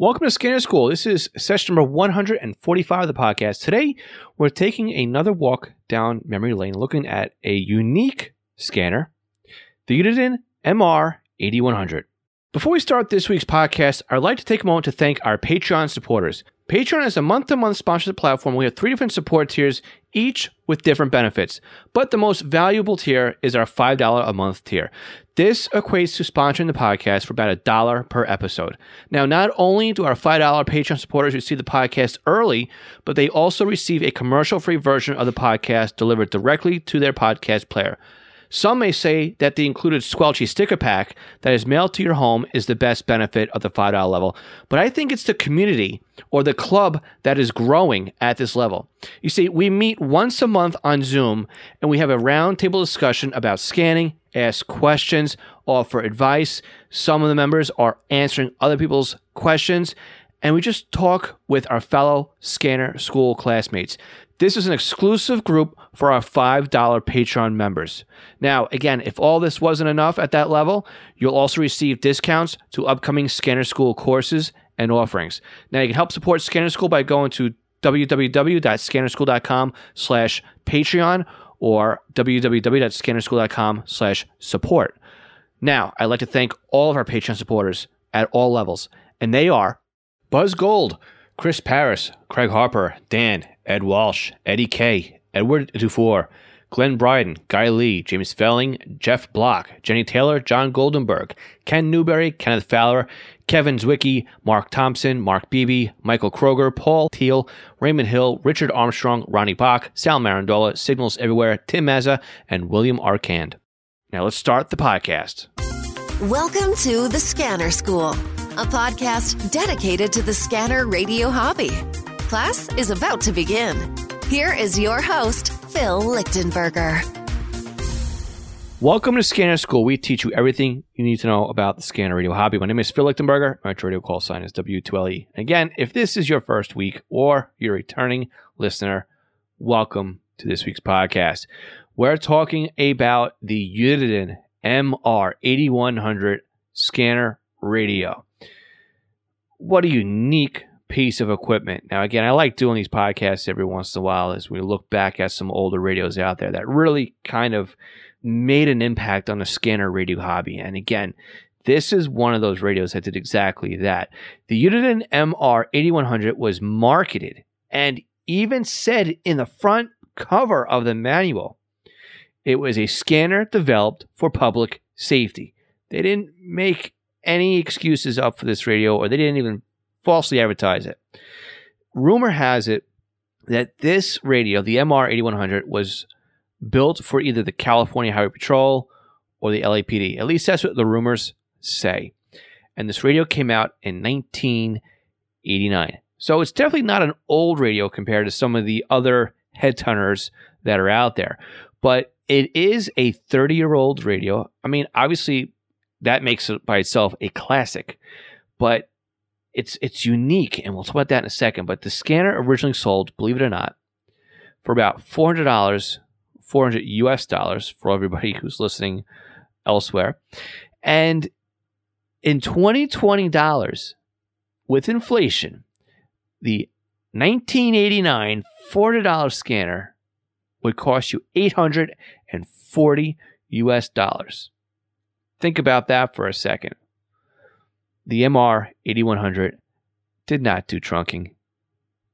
Welcome to Scanner School. This is session number 145 of the podcast. Today, we're taking another walk down memory lane looking at a unique scanner, the Uniden MR8100. Before we start this week's podcast, I'd like to take a moment to thank our Patreon supporters. Patreon is a month to month sponsorship platform. We have three different support tiers, each with different benefits. But the most valuable tier is our $5 a month tier. This equates to sponsoring the podcast for about a dollar per episode. Now, not only do our $5 Patreon supporters receive the podcast early, but they also receive a commercial free version of the podcast delivered directly to their podcast player. Some may say that the included Squelchy sticker pack that is mailed to your home is the best benefit of the $5 level, but I think it's the community or the club that is growing at this level. You see, we meet once a month on Zoom and we have a roundtable discussion about scanning, ask questions, offer advice. Some of the members are answering other people's questions, and we just talk with our fellow scanner school classmates. This is an exclusive group for our $5 Patreon members. Now, again, if all this wasn't enough at that level, you'll also receive discounts to upcoming Scanner School courses and offerings. Now, you can help support Scanner School by going to www.scannerschool.com slash Patreon or www.scannerschool.com slash support. Now, I'd like to thank all of our Patreon supporters at all levels, and they are Buzz Gold, Chris Paris, Craig Harper, Dan, Ed Walsh, Eddie K, Edward Dufour, Glenn Bryden, Guy Lee, James Felling, Jeff Block, Jenny Taylor, John Goldenberg, Ken Newberry, Kenneth Fowler, Kevin Zwicky, Mark Thompson, Mark Beebe, Michael Kroger, Paul Teal, Raymond Hill, Richard Armstrong, Ronnie Bach, Sal Marandola, Signals Everywhere, Tim Mazza, and William Arcand. Now let's start the podcast. Welcome to The Scanner School, a podcast dedicated to the scanner radio hobby. Class is about to begin. Here is your host, Phil Lichtenberger. Welcome to Scanner School. We teach you everything you need to know about the scanner radio hobby. My name is Phil Lichtenberger. My radio call sign is W2LE. Again, if this is your first week or you're returning listener, welcome to this week's podcast. We're talking about the Uniden MR8100 scanner radio. What a unique piece of equipment. Now, again, I like doing these podcasts every once in a while as we look back at some older radios out there that really kind of made an impact on the scanner radio hobby. And again, this is one of those radios that did exactly that. The Uniden MR8100 was marketed and even said in the front cover of the manual it was a scanner developed for public safety. They didn't make any excuses up for this radio or they didn't even falsely advertise it. Rumor has it that this radio, the MR8100, was built for either the California Highway Patrol or the LAPD. At least that's what the rumors say. And this radio came out in 1989. So it's definitely not an old radio compared to some of the other headhunters that are out there. But it is a 30 year old radio. I mean, obviously, that makes it by itself a classic. But it's it's unique, and we'll talk about that in a second. But the scanner originally sold, believe it or not, for about four hundred dollars, four hundred U.S. dollars for everybody who's listening elsewhere, and in twenty twenty dollars with inflation, the 1989 $400 scanner would cost you 840 US dollars. Think about that for a second. The MR 8100 did not do trunking,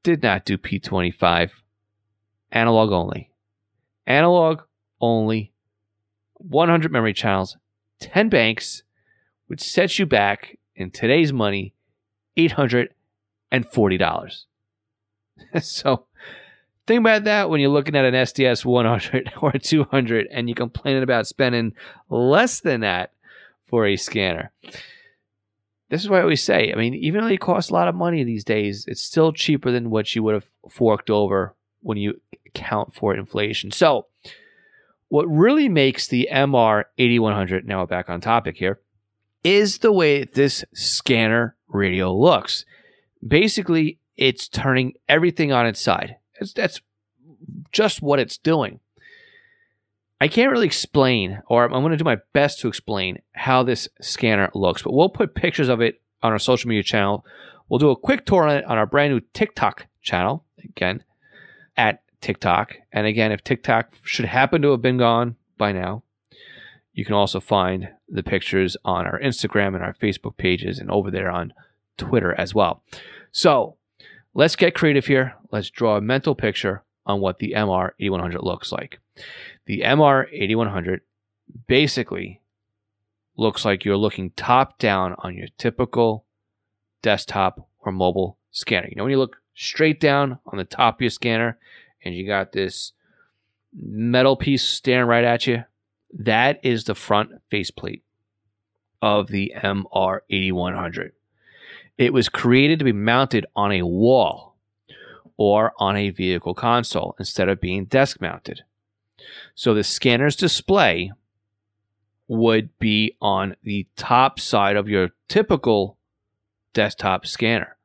did not do P25, analog only. Analog only, 100 memory channels, 10 banks, which sets you back in today's money $840. so think about that when you're looking at an SDS 100 or 200 and you're complaining about spending less than that for a scanner this is why I always say, I mean, even though they cost a lot of money these days, it's still cheaper than what you would have forked over when you account for inflation. So, what really makes the MR 8100, now back on topic here, is the way this scanner radio looks. Basically, it's turning everything on its side. That's just what it's doing. I can't really explain, or I'm going to do my best to explain how this scanner looks, but we'll put pictures of it on our social media channel We'll do a quick tour on it on our brand new TikTok channel. Again, at TikTok. And again, if TikTok should happen to have been gone by now, you can also find the pictures on our Instagram and our Facebook pages and over there on Twitter as well. So let's get creative here. Let's draw a mental picture on what the MR8100 looks like. The MR8100 basically looks like you're looking top down on your typical desktop or mobile scanner. You know, when you look straight down on the top of your scanner and you got this metal piece staring right at you, that is the front faceplate of the MR8100. It was created to be mounted on a wall or on a vehicle console instead of being desk mounted. So the scanner's display would be on the top side of your typical desktop scanner.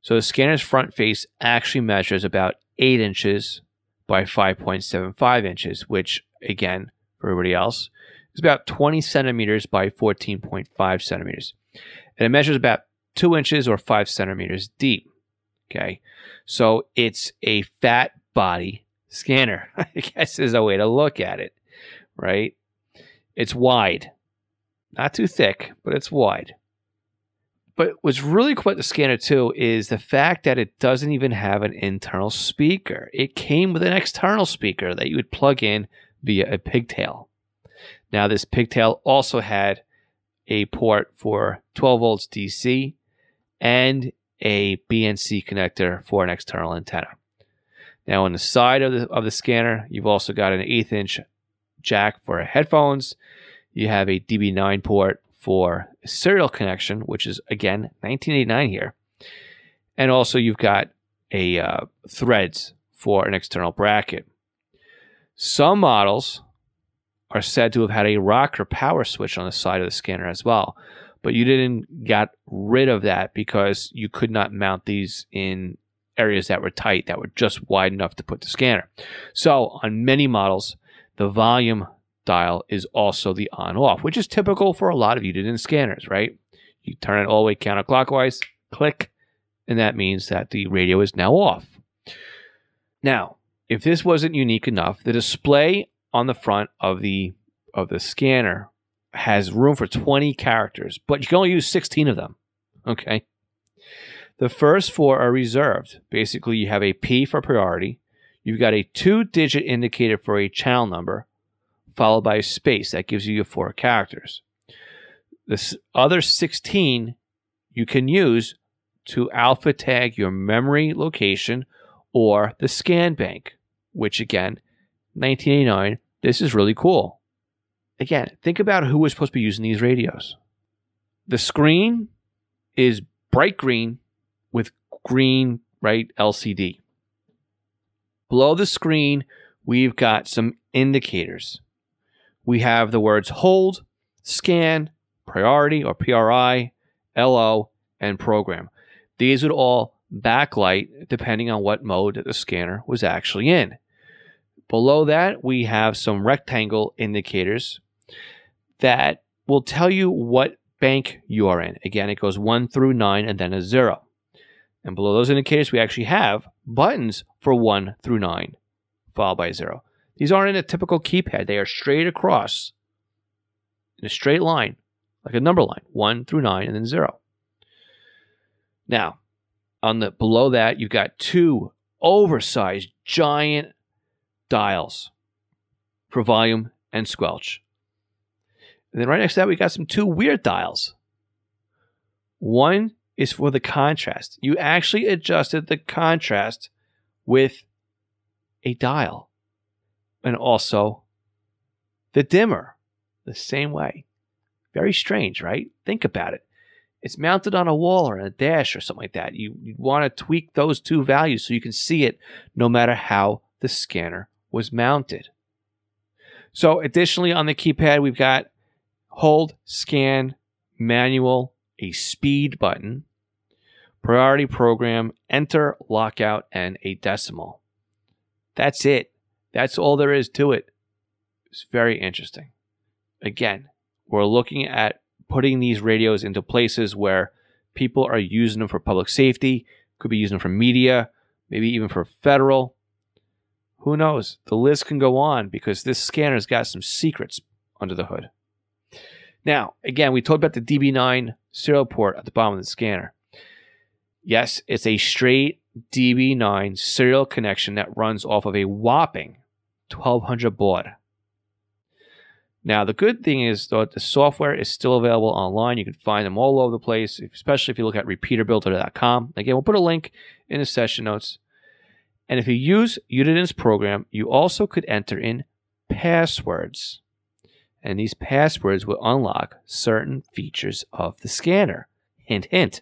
So the scanner's front face actually measures about 8 inches by 5.75 inches, which, again, for everybody else, is about 20 centimeters by 14.5 centimeters. And it measures about 2 inches or 5 centimeters deep. Okay. So it's a fat body scanner, I guess is a way to look at it, right? It's wide. Not too thick, but it's wide. But what's really cool about the scanner too is the fact that it doesn't even have an internal speaker. It came with an external speaker that you would plug in via a pigtail. Now, this pigtail also had a port for 12 volts DC and a BNC connector for an external antenna. Now, on the side of the, of the scanner, you've also got an eighth inch jack for headphones. You have a DB9 port for serial connection, which is again 1989 here. And also, you've got a uh, threads for an external bracket. Some models are said to have had a rocker power switch on the side of the scanner as well, but you didn't get rid of that because you could not mount these in areas that were tight that were just wide enough to put the scanner. So on many models, the volume dial is also the on off, which is typical for a lot of Uniden scanners, right? You turn it all the way counterclockwise, click, and that means that the radio is now off. Now, if this wasn't unique enough, the display on the front of the of the scanner has room for 20 characters, but you can only use 16 of them. Okay. The first four are reserved. Basically, you have a P for priority. You've got a two digit indicator for a channel number, followed by a space. That gives you your four characters. The other 16 you can use to alpha tag your memory location or the scan bank, which again, 1989, this is really cool. Again, think about who was supposed to be using these radios. The screen is bright green with green, right, LCD. Below the screen, we've got some indicators. We have the words hold, scan, priority or PRI, LO, and program. These would all backlight depending on what mode the scanner was actually in. Below that, we have some rectangle indicators that will tell you what bank you are in. Again, it goes 1 through 9 and then a 0. And below those indicators, we actually have buttons for 1 through 9, followed by 0. These aren't in a typical keypad, they are straight across in a straight line, like a number line 1 through 9 and then 0. Now, on the below that, you've got two oversized giant dials for volume and squelch. And then right next to that, we got some two weird dials. One is for the contrast. You actually adjusted the contrast with a dial. And also the dimmer the same way. Very strange, right? Think about it. It's mounted on a wall or in a dash or something like that. You, you want to tweak those two values so you can see it no matter how the scanner was mounted. So, additionally, on the keypad, we've got hold, scan, manual, a speed button, priority program, enter, lockout, and a decimal. That's it. That's all there is to it. It's very interesting. Again, we're looking at putting these radios into places where people are using them for public safety, could be using them for media, maybe even for federal. Who knows? The list can go on because this scanner's got some secrets under the hood. Now, again, we talked about the DB9 serial port at the bottom of the scanner. Yes, it's a straight DB9 serial connection that runs off of a whopping 1200 baud. Now, the good thing is, though, the software is still available online. You can find them all over the place, especially if you look at repeaterbuilder.com. Again, we'll put a link in the session notes. And if you use Uniden's program, you also could enter in passwords. And these passwords will unlock certain features of the scanner. Hint, hint.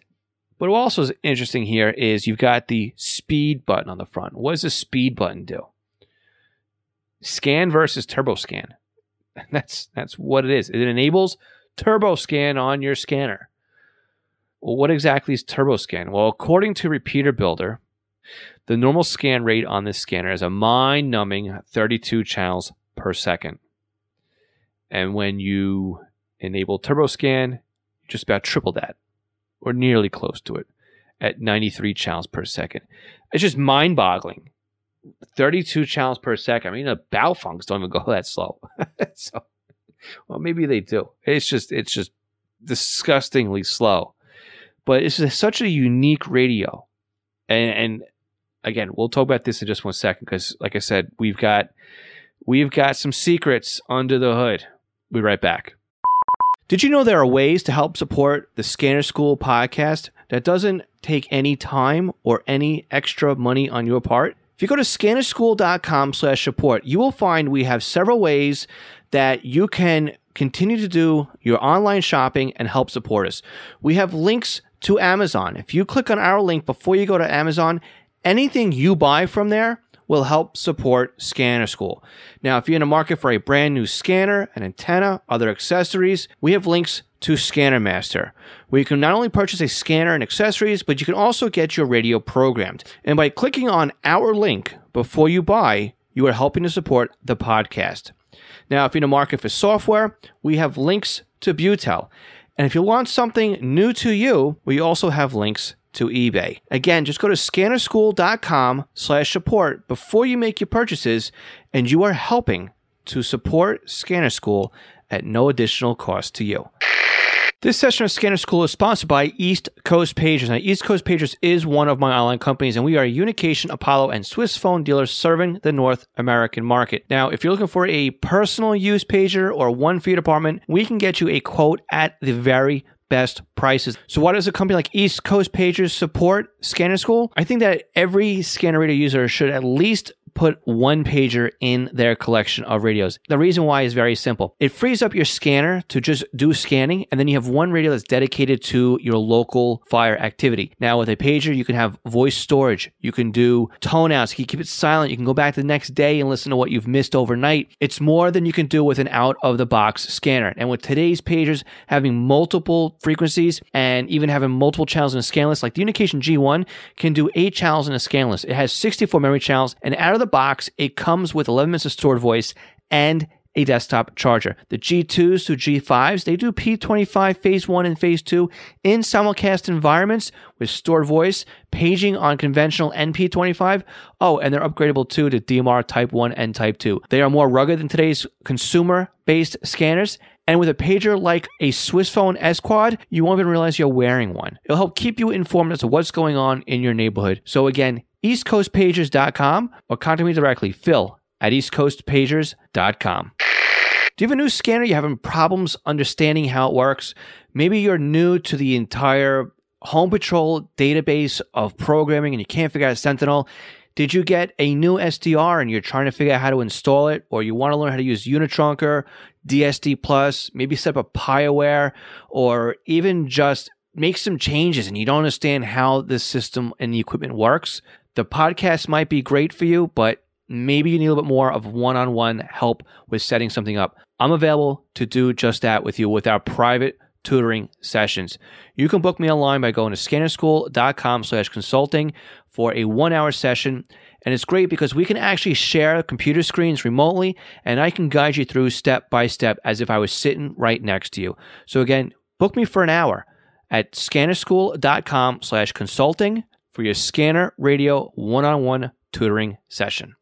But what also is interesting here is you've got the speed button on the front. What does the speed button do? Scan versus turbo scan. That's that's what it is. It enables turbo scan on your scanner. Well, what exactly is turbo scan? Well, according to Repeater Builder, the normal scan rate on this scanner is a mind-numbing 32 channels per second. And when you enable turbo scan, just about triple that, or nearly close to it, at 93 channels per second. It's just mind-boggling 32 channels per second. I mean, the Baofengs don't even go that slow. so, well, maybe they do. It's just, it's just disgustingly slow. But it's such a unique radio, and, and again, we'll talk about this in just one second because, like I said, we've got we've got some secrets under the hood. We'll be right back. Did you know there are ways to help support the Scanner School podcast that doesn't take any time or any extra money on your part? If you go to scannerschool.com slash support, you will find we have several ways that you can continue to do your online shopping and help support us. We have links to Amazon. If you click on our link before you go to Amazon, anything you buy from there will help support Scanner School. Now, if you're in the market for a brand new scanner, an antenna, other accessories, we have links to Scanner Master, where you can not only purchase a scanner and accessories, but you can also get your radio programmed. And by clicking on our link before you buy, you are helping to support the podcast. Now, if you're in the market for software, we have links to Butel. And if you want something new to you, we also have links to eBay. Again, just go to scannerschool.com slash support before you make your purchases, and you are helping to support Scanner School at no additional cost to you. This session of Scanner School is sponsored by East Coast Pagers. Now, East Coast Pagers is one of my online companies, and we are a Unication, Apollo, and Swissphone dealers serving the North American market. Now, if you're looking for a personal use pager or one for your department, we can get you a quote at the very best prices. So why does a company like East Coast Pagers support Scanner School? I think that every scanner radio user should at least put one pager in their collection of radios. The reason why is very simple. It frees up your scanner to just do scanning, and then you have one radio that's dedicated to your local fire activity. Now, with a pager, you can have voice storage, you can do tone outs, you can keep it silent, you can go back the next day and listen to what you've missed overnight. It's more than you can do with an out of the box scanner. And with today's pagers having multiple frequencies and even having multiple channels in a scan list, like the Unication G1 can do eight channels in a scan list. It has 64 memory channels, and out of the box, it comes with 11 minutes of stored voice and a desktop charger. The G2s to G5s, they do P25 phase 1 and phase 2 in simulcast environments with stored voice, paging on conventional NP25. Oh, and they're upgradable too to DMR Type 1 and Type 2. They are more rugged than today's consumer based scanners. And with a pager like a Swissphone S Quad, you won't even realize you're wearing one. It'll help keep you informed as to what's going on in your neighborhood. So again, eastcoastpagers.com or contact me directly, phil at eastcoastpagers.com. Do you have a new scanner? You're having problems understanding how it works? Maybe you're new to the entire Home Patrol database of programming and you can't figure out Sentinel. Did you get a new SDR and you're trying to figure out how to install it, or you want to learn how to use Unitrunker, DSD Plus, maybe set up a PiAware, or even just make some changes and you don't understand how the system and the equipment works? The podcast might be great for you, but maybe you need a little bit more of one on one help with setting something up. I'm available to do just that with you with our private tutoring sessions. You can book me online by going to scannerschool.com slash consulting for a one hour session. And it's great because we can actually share computer screens remotely and I can guide you through step by step as if I was sitting right next to you. So again, book me for an hour at scannerschool.com slash consulting for your scanner radio one-on-one tutoring session.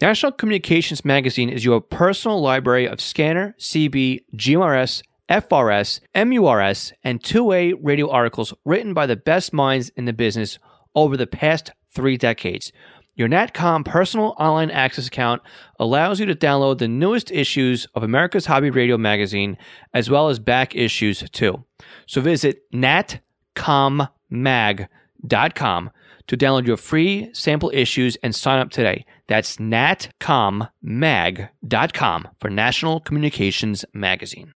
National Communications Magazine is your personal library of scanner, CB, GMRS, FRS, MURS, and two-way radio articles written by the best minds in the business over the past three decades. Your NatCom personal online access account allows you to download the newest issues of America's Hobby Radio magazine, as well as back issues too. So visit natcommag.com to download your free sample issues and sign up today. That's natcommag.com for National Communications Magazine.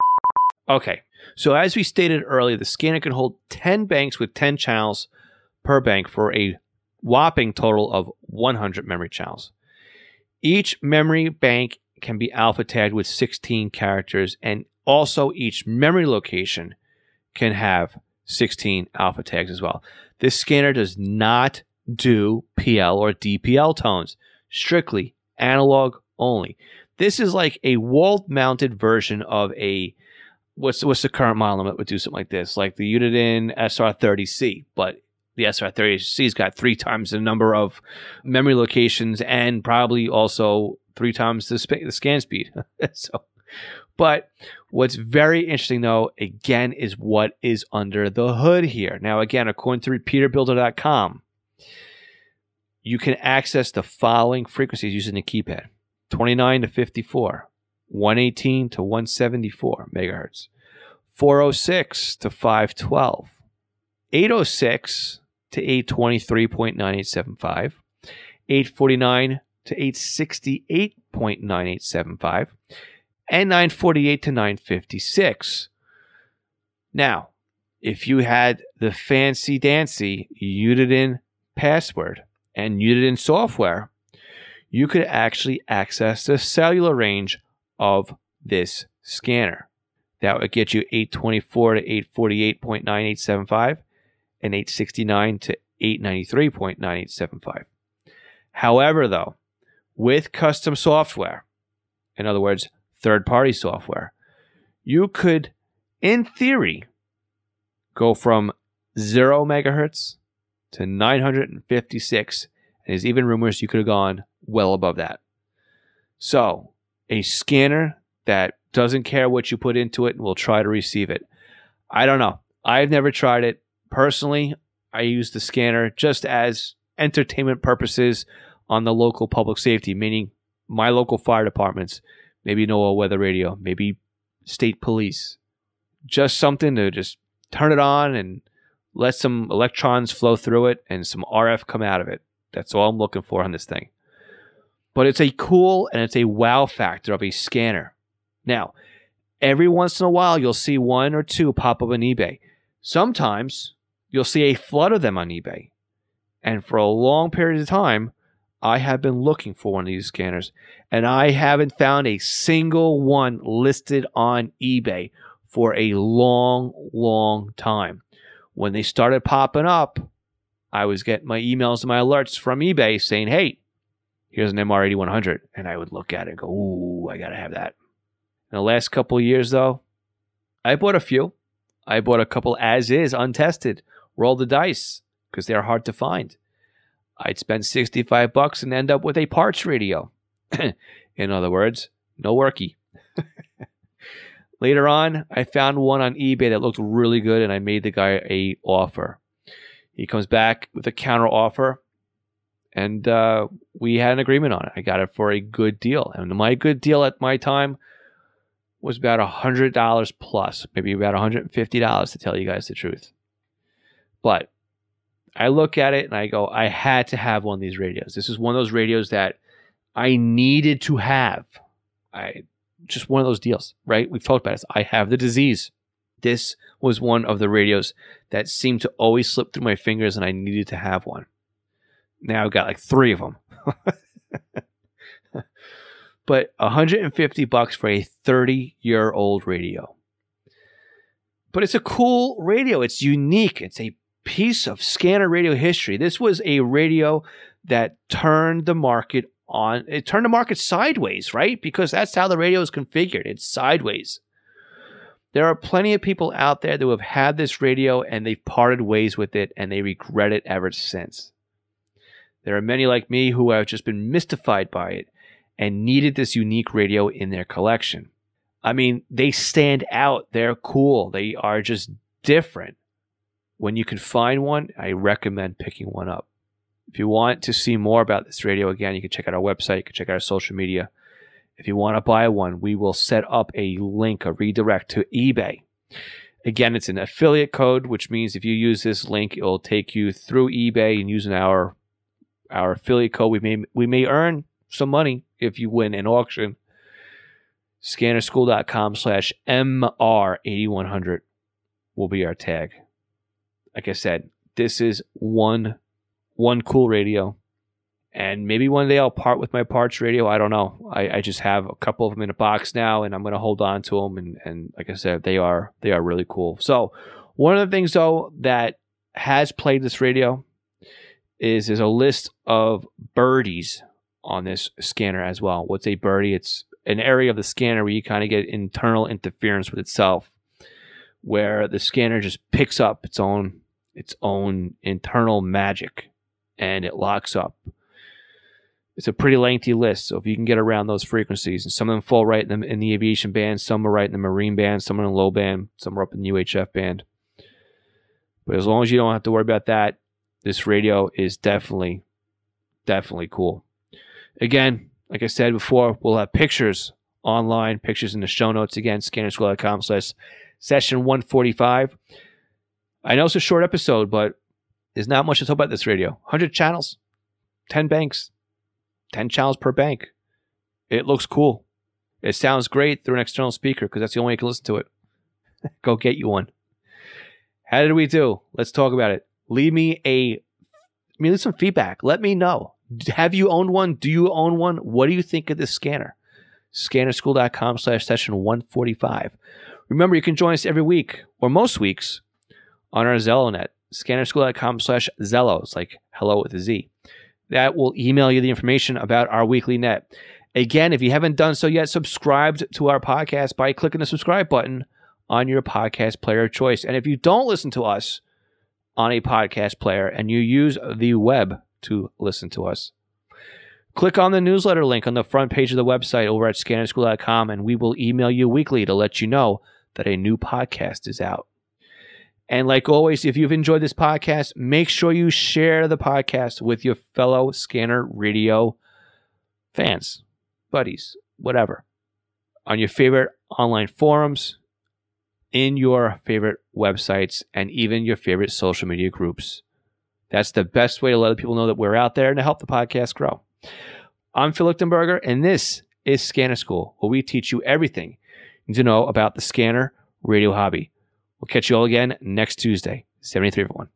Okay, so as we stated earlier, the scanner can hold 10 banks with 10 channels per bank for a whopping total of 100 memory channels. Each memory bank can be alpha tagged with 16 characters, and also each memory location can have 16 alpha tags as well. This scanner does not do PL or DPL tones, strictly analog only. This is like a wall mounted version of a what's what's the current model that would do something like this, like the Uniden SR30C, but the SR30C's got three times the number of memory locations and probably also three times the, sp- the scan speed. so, but what's very interesting though, again, is what is under the hood here. Now, again, according to repeaterbuilder.com, you can access the following frequencies using the keypad 29 to 54, 118 to 174 megahertz, 406 to 512, 806 to 823.9875, 849 to 868.9875, and 948 to 956. Now, if you had the fancy dancy Uniden password and Uniden software, you could actually access the cellular range of this scanner. That would get you 824 to 848.9875 and 869 to 893.9875. However, though, with custom software, in other words, third party software, you could, in theory, go from 0 megahertz to 956. And there's even rumors you could have gone well above that. So, a scanner that doesn't care what you put into it and will try to receive it. I don't know. I've never tried it. Personally, I use the scanner just as entertainment purposes on the local public safety, meaning my local fire departments, maybe NOAA weather radio, maybe state police. Just something to just turn it on and let some electrons flow through it and some RF come out of it. That's all I'm looking for on this thing. But it's a cool and it's a wow factor of a scanner. Now, every once in a while, you'll see one or two pop up on eBay. Sometimes you'll see a flood of them on eBay. And for a long period of time, I have been looking for one of these scanners, and I haven't found a single one listed on eBay for a long, long time. When they started popping up, I was getting my emails and my alerts from eBay saying, hey, here's an MR8100. And I would look at it and go, ooh, I got to have that. In the last couple years, though, I bought a few. I bought a couple as is, untested roll the dice because they're hard to find. I'd spend 65 bucks and end up with a parts radio. In other words, no worky. Later on, I found one on eBay that looked really good and I made the guy a offer. He comes back with a counter offer and uh, we had an agreement on it. I got it for a good deal. And my good deal at my time was about $100 plus, maybe about $150 to tell you guys the truth. But I look at it and I go, I had to have one of these radios. This is one of those radios that I needed to have. I just one of those deals, right? We've talked about this. I have the disease. This was one of the radios that seemed to always slip through my fingers and I needed to have one. Now I've got like three of them. but 150 bucks for a 30 year old radio. But it's a cool radio. It's unique. It's a piece of scanner radio history. This was a radio that turned the market on, it turned the market sideways, right? Because that's how the radio is configured. It's sideways. There are plenty of people out there who have had this radio and they've parted ways with it and they regret it ever since. There are many like me who have just been mystified by it and needed this unique radio in their collection. I mean, they stand out. They're cool. They are just different. When you can find one, I recommend picking one up. If you want to see more about this radio, again, you can check out our website, you can check out our social media. If you want to buy one, we will set up a link, a redirect to eBay. Again, it's an affiliate code, which means if you use this link, it will take you through eBay and using our our affiliate code, we may we may earn some money if you win an auction. Scannerschool.com slash MR8100 will be our tag. Like I said, this is one one cool radio and maybe one day I'll part with my parts radio. I don't know. I, I just have a couple of them in a box now, and I'm going to hold on to them. And, and like I said, they are they are really cool. So one of the things though that has played this radio is there's a list of birdies on this scanner as well. What's a birdie? It's an area of the scanner where you kind of get internal interference with itself, where the scanner just picks up its own its own internal magic and it locks up it's a pretty lengthy list. So if you can get around those frequencies, and some of them fall right in the, in the aviation band, some are right in the marine band, some are in the low band, some are up in the UHF band. But as long as you don't have to worry about that, this radio is definitely, definitely cool. Again, like I said before, we'll have pictures online, pictures in the show notes. Again, scannerschool.com slash session 145. I know it's a short episode, but there's not much to talk about this radio. 100 channels, 10 banks, 10 channels per bank. It looks cool. It sounds great through an external speaker because that's the only way you can listen to it. Go get you one. How did we do? Let's talk about it. Leave me a, I mean, leave some feedback. Let me know. Have you owned one? Do you own one? What do you think of this scanner? Scannerschool.com slash session 145. Remember, you can join us every week or most weeks on our ZelloNet. Scannerschool.com slash Zello. It's like hello with a Z that will email you the information about our weekly net. Again, if you haven't done so yet, subscribe to our podcast by clicking the subscribe button on your podcast player of choice. And if you don't listen to us on a podcast player and you use the web to listen to us, click on the newsletter link on the front page of the website over at scannerschool.com and we will email you weekly to let you know that a new podcast is out. And like always, if you've enjoyed this podcast, make sure you share the podcast with your fellow Scanner Radio fans, buddies, whatever, on your favorite online forums, in your favorite websites, and even your favorite social media groups. That's the best way to let people know that we're out there and to help the podcast grow. I'm Phil Lichtenberger, and this is Scanner School, where we teach you everything you need to know about the scanner radio hobby. We'll catch you all again next Tuesday. 73 everyone.